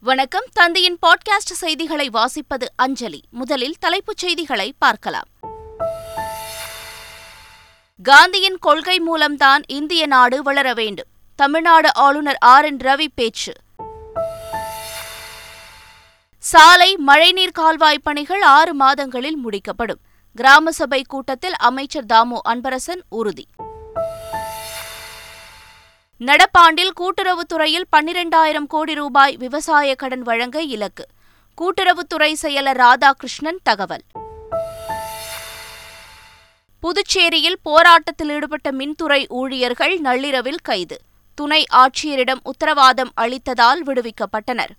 வணக்கம். தந்தையின் பாட்காஸ்ட் செய்திகளை வாசிப்பது அஞ்சலி. முதலில் தலைப்புச் செய்திகளை பார்க்கலாம். காந்தியின் கொள்கை மூலம்தான் இந்திய நாடு வளர வேண்டும். தமிழ்நாடு ஆளுநர் ஆர். என். ரவி பேச்சு. சாலை மழைநீர் கால்வாய் பணிகள் ஆறு மாதங்களில் முடிக்கப்படும். கிராம சபை கூட்டத்தில் அமைச்சர் தாமு அன்பரசன் உறுதி. நடப்பாண்டில் கூட்டுறவுத்துறையில் பன்னிரண்டாயிரம் கோடி ரூபாய் விவசாய கடன் வழங்க இலக்கு. கூட்டுறவுத்துறை செயலர் ராதாகிருஷ்ணன் தகவல். புதுச்சேரியில் போராட்டத்தில் ஈடுபட்ட மின்துறை ஊழியர்கள் நள்ளிரவில் கைது. துணை ஆட்சியரிடம் உத்தரவாதம் அளித்ததால் விடுவிக்கப்பட்டனர்.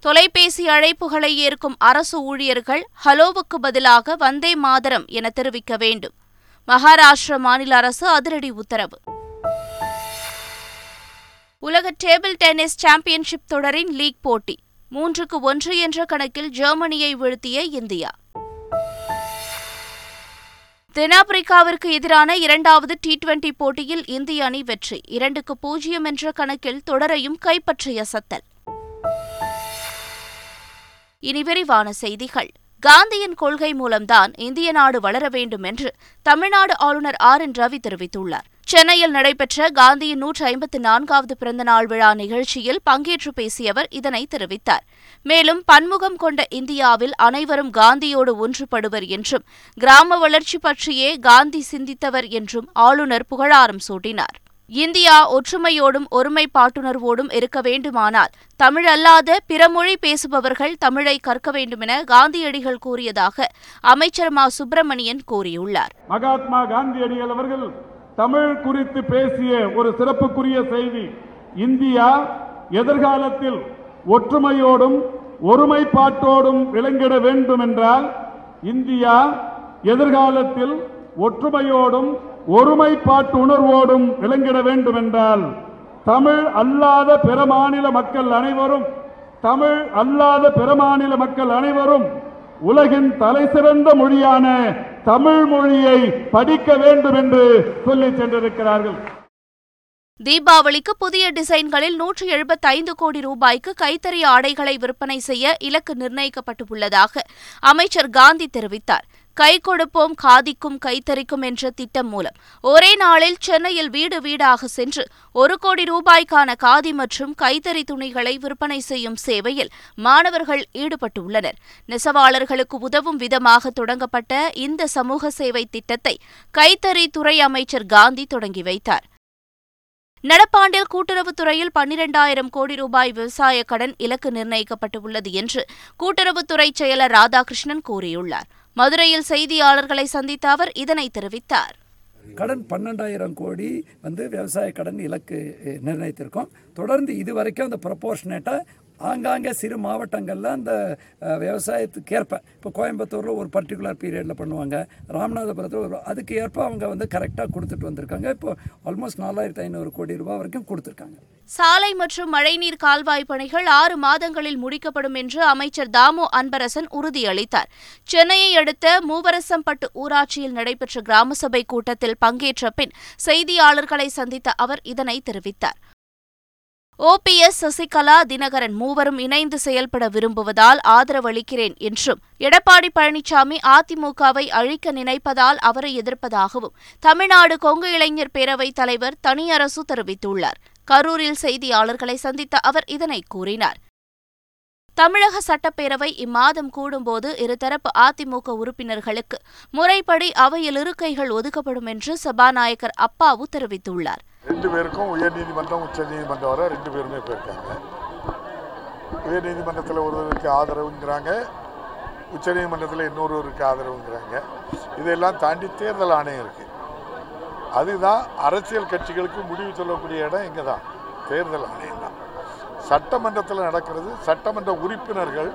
தொலைபேசி அழைப்புகளை ஏற்கும் அரசு ஊழியர்கள் ஹலோவுக்கு பதிலாக வந்தே மாதரம் என தெரிவிக்க வேண்டும். மகாராஷ்டிர மாநில அரசு அதிரடி உத்தரவு. உலக டேபிள் டென்னிஸ் சாம்பியன்ஷிப் தொடரின் லீக் போட்டி மூன்றுக்கு ஒன்று என்ற கணக்கில் ஜெர்மனியை வீழ்த்திய இந்தியா. தென்னாப்பிரிக்காவிற்கு எதிரான இரண்டாவது டி டுவெண்டி போட்டியில் இந்திய அணி வெற்றி இரண்டுக்கு பூஜ்ஜியம் என்ற கணக்கில் தொடரையும் கைப்பற்றிய சத்தல். இனி விரிவான செய்திகள். காந்தியின் கொள்கை மூலம்தான் இந்திய நாடு வளர வேண்டும் என்று தமிழ்நாடு ஆளுநர் ஆர் என் ரவி தெரிவித்துள்ளார். சென்னையில் நடைபெற்ற காந்தியின் நூற்று ஐம்பத்து நான்காவது பிறந்தநாள் விழா நிகழ்ச்சியில் பங்கேற்று பேசிய அவர் இதனை தெரிவித்தார். மேலும் பன்முகம் கொண்ட இந்தியாவில் அனைவரும் காந்தியோடு ஒன்றுபடுவர் என்றும் கிராம வளர்ச்சி பற்றியே காந்தி சிந்தித்தவர் என்றும் ஆளுநர் புகழாரம் சூட்டினார். இந்தியா ஒற்றுமையோடும் ஒருமைப்பாட்டுணர்வோடும் இருக்க வேண்டுமானால் தமிழ் அல்லாத பிற மொழி பேசுபவர்கள் தமிழை கற்க வேண்டுமென காந்தியடிகள் கூறியதாக அமைச்சர் மா. சுப்பிரமணியன் கூறியுள்ளார். மகாத்மா காந்தியடிகள் அவர்கள் தமிழ் குறித்து பேசிய ஒரு சிறப்புக்குரிய செய்தி இந்தியா எதிர்காலத்தில் ஒற்றுமையோடும் ஒருமைப்பாட்டோடும் விளங்கிட வேண்டும் என்றால் இந்தியா எதிர்காலத்தில் ஒற்றுமையோடும் ஒருமைப்பாட்டு உணர்வோடும் விளங்கிட வேண்டும் என்றால் தமிழ் அல்லாத பிற மாநில மக்கள் அனைவரும் தமிழ் அல்லாத பிற மாநில மக்கள் அனைவரும் உலகின் தலைசிறந்த மொழியான தமிழ் மொழியை படிக்க வேண்டும் என்று சொல்லி சென்றிருக்கிறார்கள். தீபாவளிக்கு புதிய டிசைன்களில் நூற்றி எழுபத்தைந்து கோடி ரூபாய்க்கு கைத்தறி ஆடைகளை விற்பனை செய்ய இலக்கு நிர்ணயிக்கப்பட்டுள்ளதாக அமைச்சர் காந்தி தெரிவித்தார். கை கொடுப்போம் காதிக்கும் கைத்தறிக்கும் என்ற திட்டம் மூலம். ஒரே நாளில் சென்னையில் வீடு வீடாக சென்று ஒரு கோடி ரூபாய்க்கான காதி மற்றும் கைத்தறி துணிகளை விற்பனை செய்யும் சேவையில் மாணவர்கள் ஈடுபட்டுள்ளனர். நெசவாளர்களுக்கு உதவும் விதமாக தொடங்கப்பட்ட இந்த சமூக சேவை திட்டத்தை கைத்தறி துறை அமைச்சர் காந்தி தொடங்கி வைத்தார். நடப்பாண்டில் கூட்டுறவுத்துறையில் பன்னிரண்டாயிரம் கோடி ரூபாய் விவசாய கடன் இலக்கு நிர்ணயிக்கப்பட்டுள்ளது என்று கூட்டுறவுத்துறை செயலர் ராதாகிருஷ்ணன் கூறியுள்ளார். மதுரையில் செய்தியாளர்களை சந்தித்த அவர் இதனை தெரிவித்தார். கடன் பன்னெண்டாயிரம் கோடி வந்து விவசாய கடன் இலக்கு நிர்ணயித்திருக்கோம். தொடர்ந்து இதுவரைக்கும் அந்த ப்ரொபோர்ஷனேட்டாக ஆங்காங்கே சிறு மாவட்டங்களில் அந்த விவசாயத்துக்கு ஏற்ப இப்போ கோயம்புத்தூரில் ஒரு பர்டிகுலர் பீரியடில் பண்ணுவாங்க. ராமநாதபுரத்தில் ஒரு அதுக்கு ஏற்ப அவங்க வந்து கரெக்டாக கொடுத்துட்டு வந்திருக்காங்க. இப்போ ஆல்மோஸ்ட் நாலாயிரத்தி ஐநூறு கோடி ரூபாய் வரைக்கும் கொடுத்துருக்காங்க. சாலை மற்றும் மழைநீர் கால்வாய் பணிகள் ஆறு மாதங்களில் முடிக்கப்படும் என்று அமைச்சர் தாமு அன்பரசன் உறுதியளித்தார். சென்னையை அடுத்த மூவரசம்பட்டு ஊராட்சியில் நடைபெற்ற கிராம சபை கூட்டத்தில் பங்கேற்ற பின் செய்தியாளர்களை சந்தித்த அவர் இதனை தெரிவித்தார். ஓபிஎஸ் சசிகலா தினகரன் மூவரும் இணைந்து செயல்பட விரும்புவதால் ஆதரவளிக்கிறேன் என்றும் எடப்பாடி பழனிசாமி அதிமுகவை அழிக்க நினைப்பதால் அவரை எதிர்ப்பதாகவும் தமிழ்நாடு கொங்கு இளைஞர் பேரவைத் தலைவர் தனியரசு தெரிவித்துள்ளார். கரூரில் செய்தியாளர்களை சந்தித்த அவர் இதனை கூறினார். தமிழக சட்டப்பேரவை இம்மாதம் கூடும்போது இருதரப்பு அதிமுக உறுப்பினர்களுக்கு முறைப்படி அவையில் இருக்கைகள் ஒதுக்கப்படும் என்று சபாநாயகர் அப்பாவு தெரிவித்துள்ளார். ரெண்டு பேருக்கும் உயர்நீதிமன்றம் உச்ச நீதிமன்றம் வர ரெண்டு பேருமே போயிருக்காங்க. உயர்நீதிமன்றத்தில் ஒருவருக்கு ஆதரவுங்கிறாங்க உச்சநீதிமன்றத்தில் இன்னொருவருக்கு ஆதரவுங்கிறாங்க. இதையெல்லாம் தாண்டி தேர்தல் ஆணையம் இருக்குது அதுதான் அரசியல் கட்சிகளுக்கு முடிவு சொல்லக்கூடிய இடம் இங்கே தான் தேர்தல் ஆணையம் தான். சட்டமன்றத்தில் நடக்கிறது சட்டமன்ற உறுப்பினர்கள்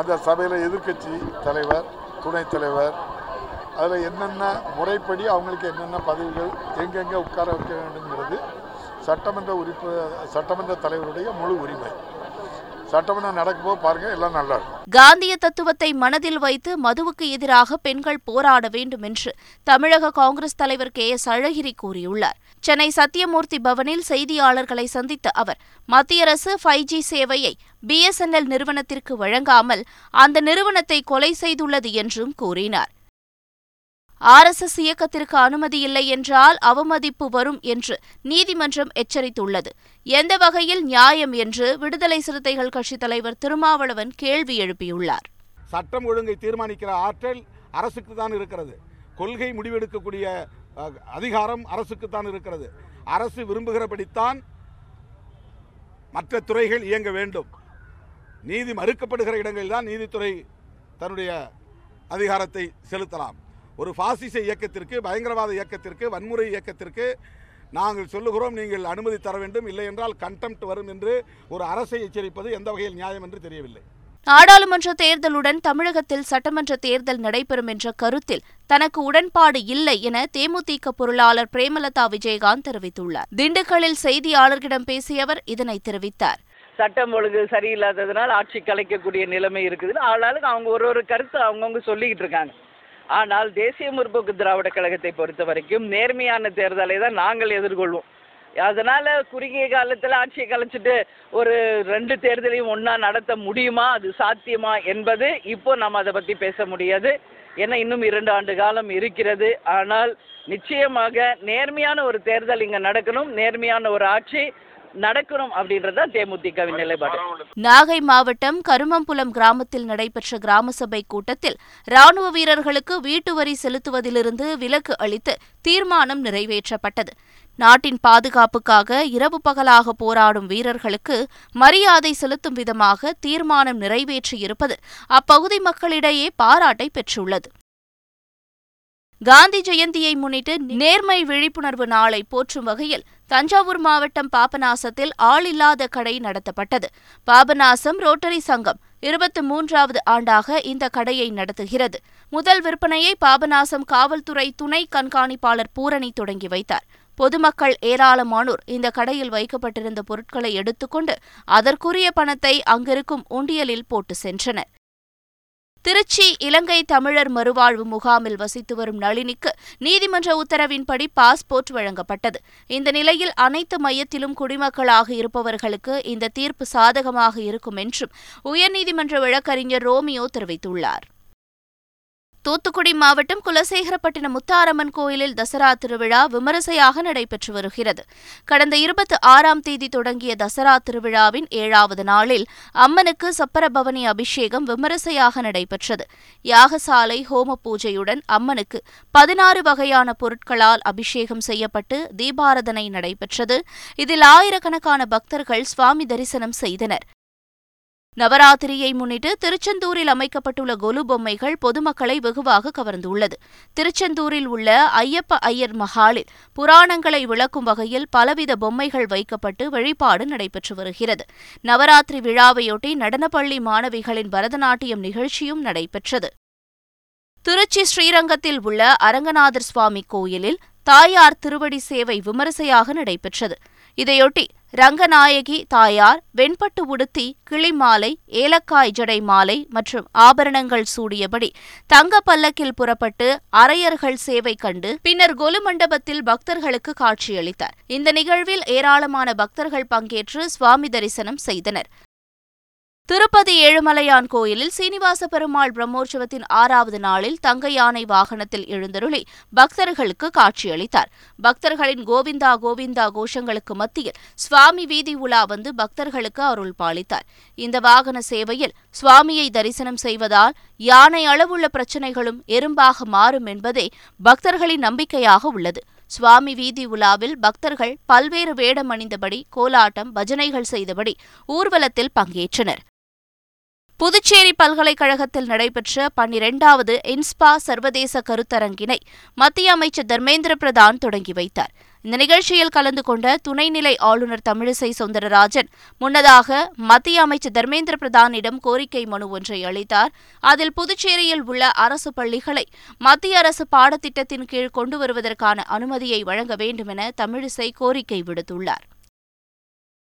அந்த சபையில் எதிர்கட்சி தலைவர் துணைத் தலைவர் அதில் என்னென்ன முறைப்படி அவங்களுக்கு என்னென்ன பதவிகள் எங்கெங்கே உட்கார வைக்க வேண்டுங்கிறது சட்டமன்ற உறுப்பு சட்டமன்ற தலைவருடைய முழு உரிமை. சட்டமன்றம் நடக்கும்போது பாருங்க எல்லாம் நல்லா இருக்கும். காந்திய தத்துவத்தை மனதில் வைத்து மதுவுக்கு எதிராக பெண்கள் போராட வேண்டும் என்று தமிழக காங்கிரஸ் தலைவர் கே எஸ் அழகிரி கூறியுள்ளார். சென்னை சத்தியமூர்த்தி பவனில் செய்தியாளர்களை சந்தித்த அவர் மத்திய அரசு ஃபைவ் ஜி சேவையை பிஎஸ்என்எல் நிறுவனத்திற்கு வழங்காமல் அந்த நிறுவனத்தை கொலை செய்துள்ளது என்றும் கூறினார். ஆர்எஸ்எஸ் இயக்கத்திற்கு அனுமதி இல்லை என்றால் அவமதிப்பு வரும் என்று நீதிமன்றம் எச்சரித்துள்ளது. எந்த வகையில் நியாயம் என்று விடுதலை சிறுத்தைகள் கட்சித் தலைவர் திருமாவளவன் கேள்வி எழுப்பியுள்ளார். சட்டம் ஒழுங்கை தீர்மானிக்கிற ஆற்றல் அரசுக்கு தான் இருக்கிறது. கொள்கை முடிவெடுக்கக்கூடிய அதிகாரம் அரசுக்கு தான் இருக்கிறது. அரசு விரும்புகிறபடித்தான் மற்ற துறைகள் இயங்க வேண்டும். நீதி மறுக்கப்படுகிற இடங்களில் தான் நீதித்துறை தன்னுடைய அதிகாரத்தை செலுத்தலாம். ஒரு பாசிச இயக்கத்திற்கு பயங்கரவாத இயக்கத்திற்கு வன்முறை இயக்கத்திற்கு நாங்கள் சொல்லுகிறோம் நீங்கள் அனுமதி தர வேண்டும். இல்லை என்றால் கண்டெம்ட் வரும் என்று ஒரு அரசை எச்சரிப்பது எந்த வகையில் நியாயம் என்று தெரியவில்லை. நாடாளுமன்ற தேர்தலுடன் தமிழகத்தில் சட்டமன்ற தேர்தல் நடைபெறும் என்ற கருத்தில் தனக்கு உடன்பாடு இல்லை என தேமுதிக பொருளாளர் பிரேமலதா விஜயகாந்த் தெரிவித்துள்ளார். திண்டுக்கல்லில் செய்தியாளர்களிடம் பேசிய அவர் இதனை தெரிவித்தார். சட்டம் ஒழுங்கு சரியில்லாததுனால ஆட்சி கலைக்கக்கூடிய நிலைமை இருக்குது ஆளாளுக்கு அவங்க ஒரு ஒரு கருத்து அவங்கவுங்க சொல்லிக்கிட்டு இருக்காங்க. ஆனால் தேசிய முற்போக்கு திராவிட கழகத்தை பொறுத்த வரைக்கும் நேர்மையான தேர்தலை தான் நாங்கள் எதிர்கொள்வோம். அதனால குறுகிய காலத்தில் ஆட்சியை கலைச்சிட்டு ஒரு ரெண்டு தேர்தலையும் ஒன்றா நடத்த முடியுமா? அது சாத்தியமா என்பது இப்போ நாம் அதை பற்றி பேச முடியாது. ஏன்னா இன்னும் இரண்டு ஆண்டு காலம் இருக்கிறது. ஆனால் நிச்சயமாக நேர்மையான ஒரு தேர்தல் இங்கே நடக்கணும். நேர்மையான ஒரு ஆட்சி நடக்கணும் அப்படின்றத தேமுதிகவின் நிலைப்பாடு. நாகை மாவட்டம் கருமம்புலம் கிராமத்தில் நடைபெற்ற கிராம சபை கூட்டத்தில் ராணுவ வீரர்களுக்கு வீட்டு வரி செலுத்துவதிலிருந்து விலக்கு அளித்து தீர்மானம் நிறைவேற்றப்பட்டது. நாட்டின் பாதுகாப்புக்காக இரவு பகலாக போராடும் வீரர்களுக்கு மரியாதை செலுத்தும் விதமாக தீர்மானம் நிறைவேற்றியிருப்பது அப்பகுதி மக்களிடையே பாராட்டை பெற்றுள்ளது. காந்தி ஜெயந்தியை முன்னிட்டு நேர்மை விழிப்புணர்வு நாளை போற்றும் வகையில் தஞ்சாவூர் மாவட்டம் பாபநாசத்தில் ஆளில்லாத கடை நடத்தப்பட்டது. பாபநாசம் ரோட்டரி சங்கம் இருபத்தி மூன்றாவது ஆண்டாக இந்த கடையை நடத்துகிறது. முதல் விற்பனையை பாபநாசம் காவல்துறை துணை கண்காணிப்பாளர் பூரணி தொடங்கி வைத்தார். பொதுமக்கள் ஏராளமானோர் இந்த கடையில் வைக்கப்பட்டிருந்த பொருட்களை எடுத்துக்கொண்டு அதற்குரிய பணத்தை அங்கிருக்கும் உண்டியலில் போட்டு சென்றனர். திருச்சி இலங்கை தமிழர் மறுவாழ்வு முகாமில் வசித்து வரும் நளினிக்கு நீதிமன்ற உத்தரவின்படி பாஸ்போர்ட் வழங்கப்பட்டது. இந்த நிலையில் அனைத்து மையத்திலும் குடிமக்களாக இருப்பவர்களுக்கு இந்த தீர்ப்பு சாதகமாக இருக்கும் என்றும் உயர்நீதிமன்ற வழக்கறிஞர் ரோமியோ தெரிவித்துள்ளார். தூத்துக்குடி மாவட்டம் குலசேகரப்பட்டினம் முத்தாரம்மன் கோயிலில் தசரா திருவிழா விமரிசையாக நடைபெற்று வருகிறது. கடந்த இருபத்தி ஆறாம் தேதி தொடங்கிய தசரா திருவிழாவின் ஏழாவது நாளில் அம்மனுக்கு சப்பரபவனி அபிஷேகம் விமரிசையாக நடைபெற்றது. யாகசாலை ஹோம பூஜையுடன் அம்மனுக்கு பதினாறு வகையான பொருட்களால் அபிஷேகம் செய்யப்பட்டு தீபாரதனை நடைபெற்றது. இதில் ஆயிரக்கணக்கான பக்தர்கள் சுவாமி தரிசனம் செய்தனர். நவராத்திரியை முன்னிட்டு திருச்செந்தூரில் அமைக்கப்பட்டுள்ள கொலு பொம்மைகள் பொதுமக்களை வெகுவாக கவர்ந்துள்ளது. திருச்செந்தூரில் உள்ள ஐயப்ப ஐயர் மஹாலில் புராணங்களை விளக்கும் வகையில் பலவித பொம்மைகள் வைக்கப்பட்டு வழிபாடு நடைபெற்று வருகிறது. நவராத்திரி விழாவையொட்டி நடனப்பள்ளி மாணவிகளின் பரதநாட்டியம் நிகழ்ச்சியும் நடைபெற்றது. திருச்சி ஸ்ரீரங்கத்தில் உள்ள அரங்கநாதர் சுவாமி கோயிலில் தாயார் திருவடி சேவை விமரிசையாக நடைபெற்றது. இதையொட்டி ரங்கநாயகி தாயார் வெண்பட்டு உடுத்தி கிளிமாலை ஏலக்காய் ஜடை மாலை மற்றும் ஆபரணங்கள் சூடியபடி தங்க பல்லக்கில் புறப்பட்டு அரையர்கள் சேவை கண்டு பின்னர் கொலு மண்டபத்தில் பக்தர்களுக்கு காட்சியளித்தார். இந்த நிகழ்வில் ஏராளமான பக்தர்கள் பங்கேற்று சுவாமி தரிசனம் செய்தனர். திருப்பதி ஏழுமலையான் கோயிலில் சீனிவாச பெருமாள் பிரம்மோற்சவத்தின் ஆறாவது நாளில் தங்க யானை வாகனத்தில் எழுந்தருளி பக்தர்களுக்கு காட்சியளித்தார். பக்தர்களின் கோவிந்தா கோவிந்தா கோஷங்களுக்கு மத்தியில் சுவாமி வீதி உலா வந்து பக்தர்களுக்கு அருள் பாலித்தார். இந்த வாகன சேவையில் சுவாமியை தரிசனம் செய்வதால் யானை அளவுள்ள பிரச்சினைகளும் எறும்பாக மாறும் என்பதே பக்தர்களின் நம்பிக்கையாக உள்ளது. சுவாமி வீதி உலாவில் பக்தர்கள் பல்வேறு வேடம் அணிந்தபடி கோலாட்டம் பஜனைகள் செய்தபடி ஊர்வலத்தில் பங்கேற்றனர். புதுச்சேரி பல்கலைக்கழகத்தில் நடைபெற்ற பன்னிரெண்டாவது இன்ஸ்பா சர்வதேச கருத்தரங்கினை மத்திய அமைச்சர் தர்மேந்திர பிரதான் தொடங்கி வைத்தார். இந்த நிகழ்ச்சியில் கலந்து கொண்ட துணைநிலை ஆளுநர் தமிழிசை சவுந்தரராஜன் முன்னதாக மத்திய அமைச்சர் தர்மேந்திர பிரதானிடம் கோரிக்கை மனு ஒன்றை அளித்தார். அதில் புதுச்சேரியில் உள்ள அரசு பள்ளிகளை மத்திய அரசு பாடத்திட்டத்தின் கீழ் கொண்டு வருவதற்கான அனுமதியை வழங்க வேண்டுமென தமிழிசை கோரிக்கை விடுத்துள்ளார்.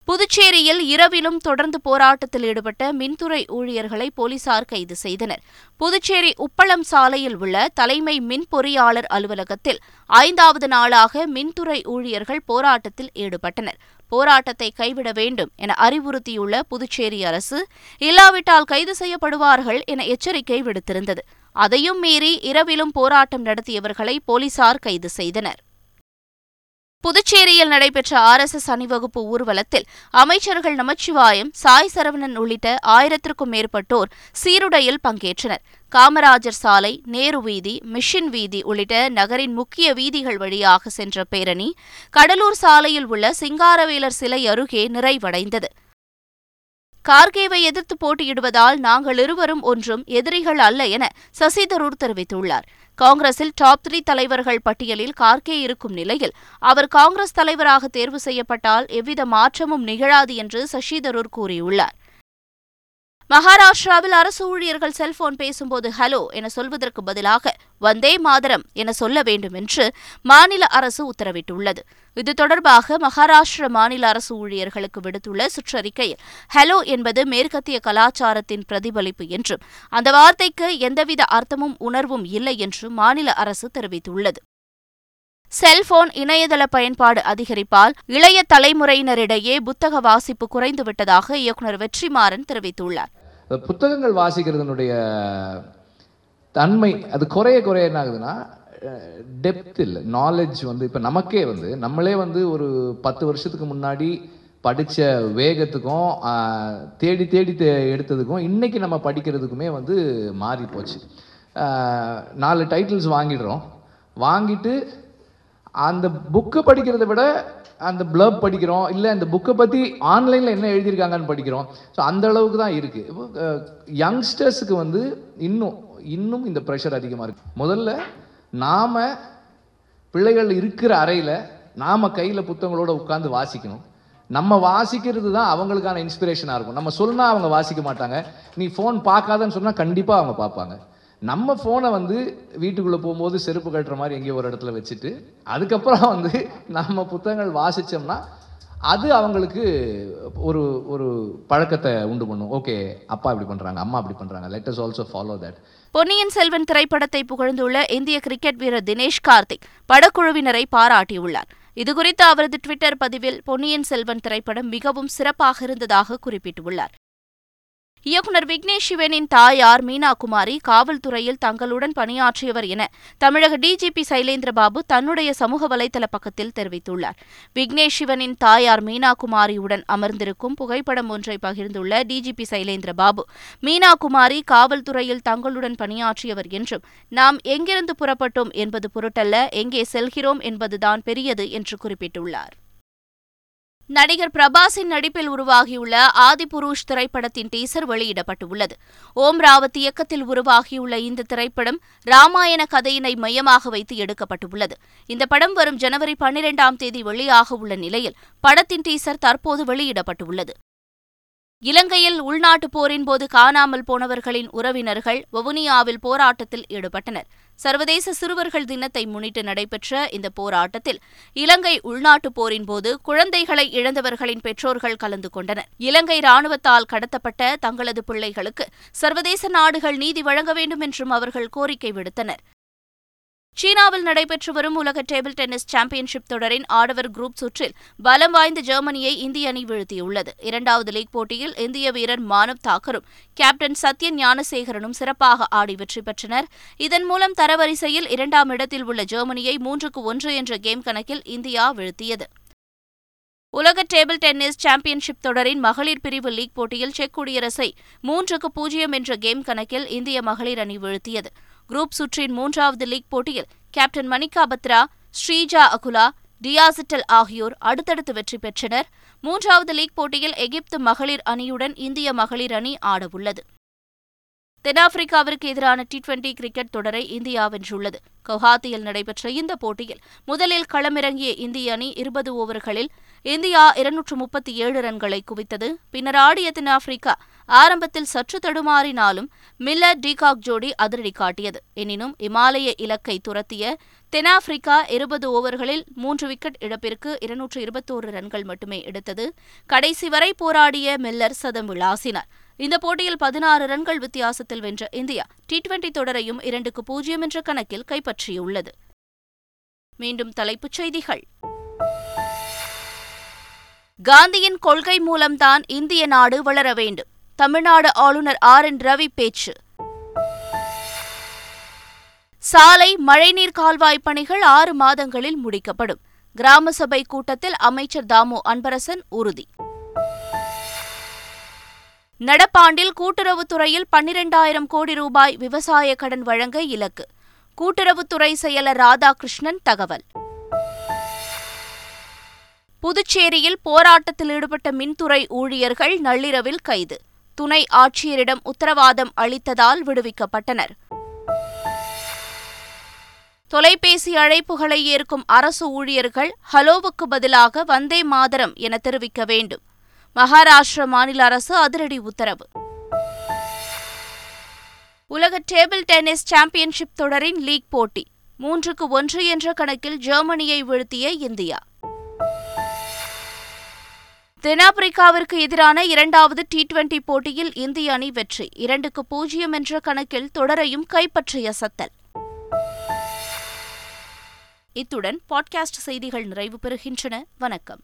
புதுச்சேரியில் இரவிலும் தொடர்ந்து போராட்டத்தில் ஈடுபட்ட மின்துறை ஊழியர்களை போலீசார் கைது செய்தனர். புதுச்சேரி உப்பளம் சாலையில் உள்ள தலைமை மின் பொறியாளர் அலுவலகத்தில் ஐந்தாவது நாளாக மின்துறை ஊழியர்கள் போராட்டத்தில் ஈடுபட்டனர். போராட்டத்தை கைவிட வேண்டும் என அறிவுறுத்தியுள்ள புதுச்சேரி அரசு இல்லாவிட்டால் கைது செய்யப்படுவார்கள் என எச்சரிக்கை விடுத்திருந்தது. அதையும் மீறி இரவிலும் போராட்டம் நடத்தியவர்களை போலீசார் கைது செய்தனர். புதுச்சேரியில் நடைபெற்ற ஆர் எஸ் எஸ் அணிவகுப்பு ஊர்வலத்தில் அமைச்சர்கள் நமச்சிவாயம் சாய் சரவணன் உள்ளிட்ட ஆயிரத்திற்கும் மேற்பட்டோர் சீருடையில் பங்கேற்றனர். காமராஜர் சாலை நேரு வீதி மிஷின் வீதி உள்ளிட்ட நகரின் முக்கிய வீதிகள் வழியாக சென்ற பேரணி கடலூர் சாலையில் உள்ள சிங்காரவேலர் சிலை அருகே நிறைவடைந்தது. கார்கேவை எதிர்த்து போட்டியிடுவதால் நாங்கள் இருவரும் ஒன்றும் எதிரிகள் அல்ல என சசி தரூர் தெரிவித்துள்ளார். காங்கிரஸில் டாப் த்ரீ தலைவர்கள் பட்டியலில் கார்கே இருக்கும் நிலையில் அவர் காங்கிரஸ் தலைவராக தேர்வு செய்யப்பட்டால் எவ்வித மாற்றமும் நிகழாது என்று சசி தரூர் கூறியுள்ளார். மகாராஷ்டிராவில் அரசு ஊழியர்கள் செல்போன் பேசும்போது ஹலோ என சொல்வதற்கு பதிலாக வந்தே மாதரம் என சொல்ல வேண்டும் என்று மாநில அரசு உத்தரவிட்டுள்ளது. இது தொடர்பாக மகாராஷ்டிர மாநில அரசு ஊழியர்களுக்கு விடுத்துள்ள சுற்றறிக்கையில் ஹலோ என்பது மேற்கத்திய கலாச்சாரத்தின் பிரதிபலிப்பு என்றும் அந்த வார்த்தைக்கு எந்தவித அர்த்தமும் உணர்வும் இல்லை என்றும் மாநில அரசு தெரிவித்துள்ளது. செல்போன் இணையதள பயன்பாடு அதிகரிப்பால் இளைய தலைமுறையினரிடையே புத்தக வாசிப்பு குறைந்துவிட்டதாக இயக்குநர் வெற்றிமாறன் தெரிவித்துள்ளார். புத்தகங்கள் வாசிக்கிறதுனுடைய தன்மை அது குறைய குறைய என்ன ஆகுதுன்னா டெப்த் இல்லை நாலேஜ் வந்து இப்போ நமக்கே வந்து நம்மளே வந்து ஒரு பத்து வருஷத்துக்கு முன்னாடி படித்த வேகத்துக்கும் தேடி தேடி தே எடுத்ததுக்கும் இன்றைக்கி நம்ம படிக்கிறதுக்குமே வந்து மாறி போச்சு நாலு டைட்டில்ஸ் வாங்கிடுறோம். வாங்கிட்டு அந்த புக்கு படிக்கிறத விட அந்த பிளப் படிக்கிறோம் இல்லை அந்த புக்கை பற்றி ஆன்லைனில் என்ன எழுதியிருக்காங்கன்னு படிக்கிறோம். ஸோ அந்த அளவுக்கு தான் இருக்குது யங்ஸ்டர்ஸுக்கு வந்து இன்னும் இன்னும் இந்த ப்ரெஷர் அதிகமாக இருக்குது முதல்ல நாம் பிள்ளைகள் இருக்கிற அறையில் நாம் கையில் புத்தகங்களோட உட்காந்து வாசிக்கணும். நம்ம வாசிக்கிறது தான் அவங்களுக்கான இன்ஸ்பிரேஷனாக இருக்கும். நம்ம சொன்னால் அவங்க வாசிக்க மாட்டாங்க. நீ ஃபோன் பார்க்காதன்னு சொன்னால் கண்டிப்பாக அவங்க பார்ப்பாங்க. நம்ம ஃபோனை வந்து வீட்டுக்குள்ளே போகும்போது செருப்பு கட்டுற மாதிரி எங்கேயோ ஒரு இடத்துல வச்சுட்டு அதுக்கப்புறம் வந்து நம்ம புத்தகங்கள் வாசித்தோம்னா அது அவங்களுக்கு ஒரு ஒரு பழக்கத்தை உண்டு பண்ணும். ஓகே அப்பா இப்படி பண்ணுறாங்க அம்மா இப்படி பண்ணுறாங்க let us also follow that Ponniyin Selvan திரைப்படத்தை புகழ்ந்துள்ள இந்திய கிரிக்கெட் வீரர் தினேஷ் கார்த்திக் படக்குழுவினரை பாராட்டியுள்ளார். இதுகுறித்து அவரது ட்விட்டர் பதிவில் பொன்னியின் செல்வன் திரைப்படம் மிகவும் சிறப்பாக இருந்ததாக குறிப்பிட்டுள்ளார். இயக்குனர் விக்னேஷ் சிவனின் தாயார் மீனா குமாரி காவல்துறையில் தங்களுடன் பணியாற்றியவர் என தமிழக டிஜிபி சைலேந்திரபாபு தன்னுடைய சமூக வலைதள பக்கத்தில் தெரிவித்துள்ளார். விக்னேஷ் சிவனின் தாயார் மீனா குமாரியுடன் அமர்ந்திருக்கும் புகைப்படம் ஒன்றை பகிர்ந்துள்ள டிஜிபி சைலேந்திரபாபு மீனா குமாரி காவல்துறையில் தங்களுடன் பணியாற்றியவர் என்றும் நாம் எங்கிருந்து புறப்பட்டோம் என்பது பொருட்டல்ல எங்கே செல்கிறோம் என்பதுதான் பெரியது என்று குறிப்பிட்டுள்ளார். நடிகர் பிரபாஸின் நடிப்பில் உருவாகியுள்ள ஆதிபுருஷ் திரைப்படத்தின் டீசர் வெளியிடப்பட்டுள்ளது. ஓம் ராவத் இயக்கத்தில் உருவாகியுள்ள இந்த திரைப்படம் ராமாயண கதையினை மையமாக வைத்து எடுக்கப்பட்டுள்ளது. இந்த படம் வரும் ஜனவரி பன்னிரெண்டாம் தேதி வெளியாக உள்ள நிலையில் படத்தின் டீசர் தற்போது வெளியிடப்பட்டுள்ளது. இலங்கையில் உள்நாட்டுப் போரின் போது காணாமல் போனவர்களின் உறவினர்கள் வவுனியாவில் போராட்டத்தில் ஈடுபட்டனர். சர்வதேச சிறுவர்கள் தினத்தை முன்னிட்டு நடைபெற்ற இந்த போராட்டத்தில் இலங்கை உள்நாட்டுப் போரின் போது குழந்தைகளை இழந்தவர்களின் பெற்றோர்கள் கலந்து கொண்டனர். இலங்கை ராணுவத்தால் கடத்தப்பட்ட தங்களது பிள்ளைகளுக்கு சர்வதேச நாடுகள் நீதி வழங்க வேண்டும் என்றும் அவர்கள் கோரிக்கை விடுத்தனர். சீனாவில் நடைபெற்று வரும் உலக டேபிள் டென்னிஸ் சாம்பியன்ஷிப் தொடரின் ஆடவர் குரூப் சுற்றில் பலம் வாய்ந்த ஜெர்மனியை இந்திய அணி வீழ்த்தியுள்ளது. இரண்டாவது லீக் போட்டியில் இந்திய வீரர் மானவ் தாக்கரும் கேப்டன் சத்ய ஞானசேகரனும் சிறப்பாக ஆடி வெற்றி பெற்றனர். இதன் மூலம் தரவரிசையில் இரண்டாம் இடத்தில் உள்ள ஜெர்மனியை மூன்றுக்கு ஒன்று என்ற கேம் கணக்கில் இந்தியா வீழ்த்தியது. உலக டேபிள் டென்னிஸ் சாம்பியன்ஷிப் தொடரின் மகளிர் பிரிவு லீக் போட்டியில் செக் குடியரசை மூன்றுக்கு பூஜ்ஜியம் என்ற கேம் கணக்கில் இந்திய மகளிர் அணி வீழ்த்தியது. குரூப் சுற்றின் மூன்றாவது லீக் போட்டியில் கேப்டன் மணிகா பத்ரா ஸ்ரீஜா அகுலா டியாசிட்டல் ஆகியோர் அடுத்தடுத்து வெற்றி பெற்றனர். மூன்றாவது லீக் போட்டியில் எகிப்து மகளிர் அணியுடன் இந்திய மகளிர் அணி ஆடவுள்ளது. தென்னாப்பிரிக்காவிற்கு எதிரான டி டுவெண்டி கிரிக்கெட் தொடரை இந்தியா வென்றுள்ளது. கவுஹாத்தியில் நடைபெற்ற இந்த போட்டியில் முதலில் களமிறங்கிய இந்திய அணி இருபது ஓவர்களில் இந்தியா இருநூற்று முப்பத்தி ஏழு ரன்களை குவித்தது. பின்னர் ஆடிய தென்னாப்பிரிக்கா ஆரம்பத்தில் சற்று தடுமாறினாலும் மில்லர் டிகாக் ஜோடி அதிரடி காட்டியது. எனினும் இமாலய இலக்கை துரத்திய தென்னாப்பிரிக்கா இருபது ஓவர்களில் மூன்று விக்கெட் இழப்பிற்கு இருநூற்று இருபத்தோரு ரன்கள் மட்டுமே எடுத்தது. கடைசி வரை போராடிய மில்லர் சதம் விளாசினார். இந்த போட்டியில் பதினாறு ரன்கள் வித்தியாசத்தில் வென்ற இந்தியா டி டுவெண்டி தொடரையும் இரண்டுக்கு பூஜ்ஜியம் என்ற கணக்கில் கைப்பற்றியுள்ளது. மீண்டும் தலைப்புச் செய்திகள். காந்தியின் கொள்கை மூலம்தான் இந்திய நாடு வளர வேண்டும். தமிழ்நாடு ஆளுநர் ஆர் என் ரவி பேச்சு. சாலை மழைநீர் கால்வாய் பணிகள் ஆறு மாதங்களில் முடிக்கப்படும். கிராம சபை கூட்டத்தில் அமைச்சர் தாமு அன்பரசன் உறுதி. நடப்பாண்டில் கூட்டுறவுத்துறையில் பன்னிரண்டாயிரம் கோடி ரூபாய் விவசாய கடன் வழங்க இலக்கு. கூட்டுறவுத்துறை செயலர் ராதாகிருஷ்ணன் தகவல். புதுச்சேரியில் போராட்டத்தில் ஈடுபட்ட மின்துறை ஊழியர்கள் நள்ளிரவில் கைது. துணை ஆட்சியரிடம் உத்தரவாதம் அளித்ததால் விடுவிக்கப்பட்டனர். தொலைபேசி அழைப்புகளை ஏற்கும் அரசு ஊழியர்கள் ஹலோவுக்கு பதிலாக வந்தே மாதரம் என தெரிவிக்க வேண்டும். மகாராஷ்டிர மாநில அரசு அதிரடி உத்தரவு. உலக டேபிள் டென்னிஸ் சாம்பியன்ஷிப் தொடரின் லீக் போட்டி மூன்றுக்கு ஒன்று என்ற கணக்கில் ஜெர்மனியை வீழ்த்திய இந்தியா. தென்னாப்பிரிக்காவிற்கு எதிரான இரண்டாவது டி டுவெண்டி போட்டியில் இந்திய அணி வெற்றி. இரண்டுக்கு பூஜ்ஜியம் என்ற கணக்கில் தொடரையும் கைப்பற்றிய சத்தல். இத்துடன் பாட்காஸ்ட் செய்திகள் நிறைவு பெறுகின்றன. வணக்கம்.